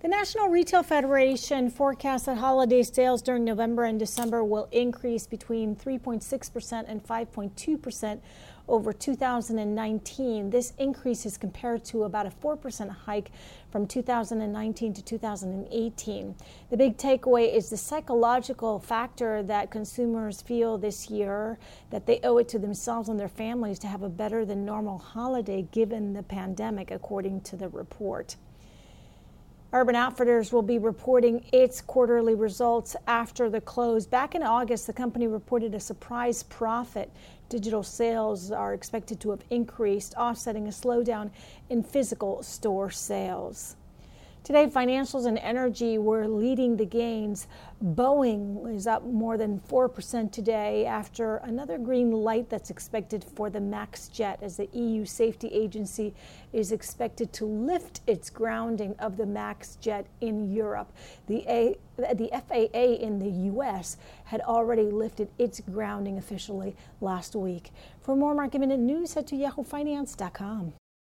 The National Retail Federation forecasts that holiday sales during November and December will increase between 3.6% and 5.2% over 2019. This increase is compared to about a 4% hike from 2019 to 2018. The big takeaway is the psychological factor that consumers feel this year that they owe it to themselves and their families to have a better than normal holiday given the pandemic, according to the report. Urban Outfitters will be reporting its quarterly results after the close. Back in August, the company reported a surprise profit. Digital sales are expected to have increased, offsetting a slowdown in physical store sales. Today, financials and energy were leading the gains. Boeing is up more than 4% today after another green light that's expected for the MAX jet as the EU safety agency is expected to lift its grounding of the MAX jet in Europe. The, A, the FAA in the U.S. had already lifted its grounding officially last week. For more market minute news, head to yahoofinance.com.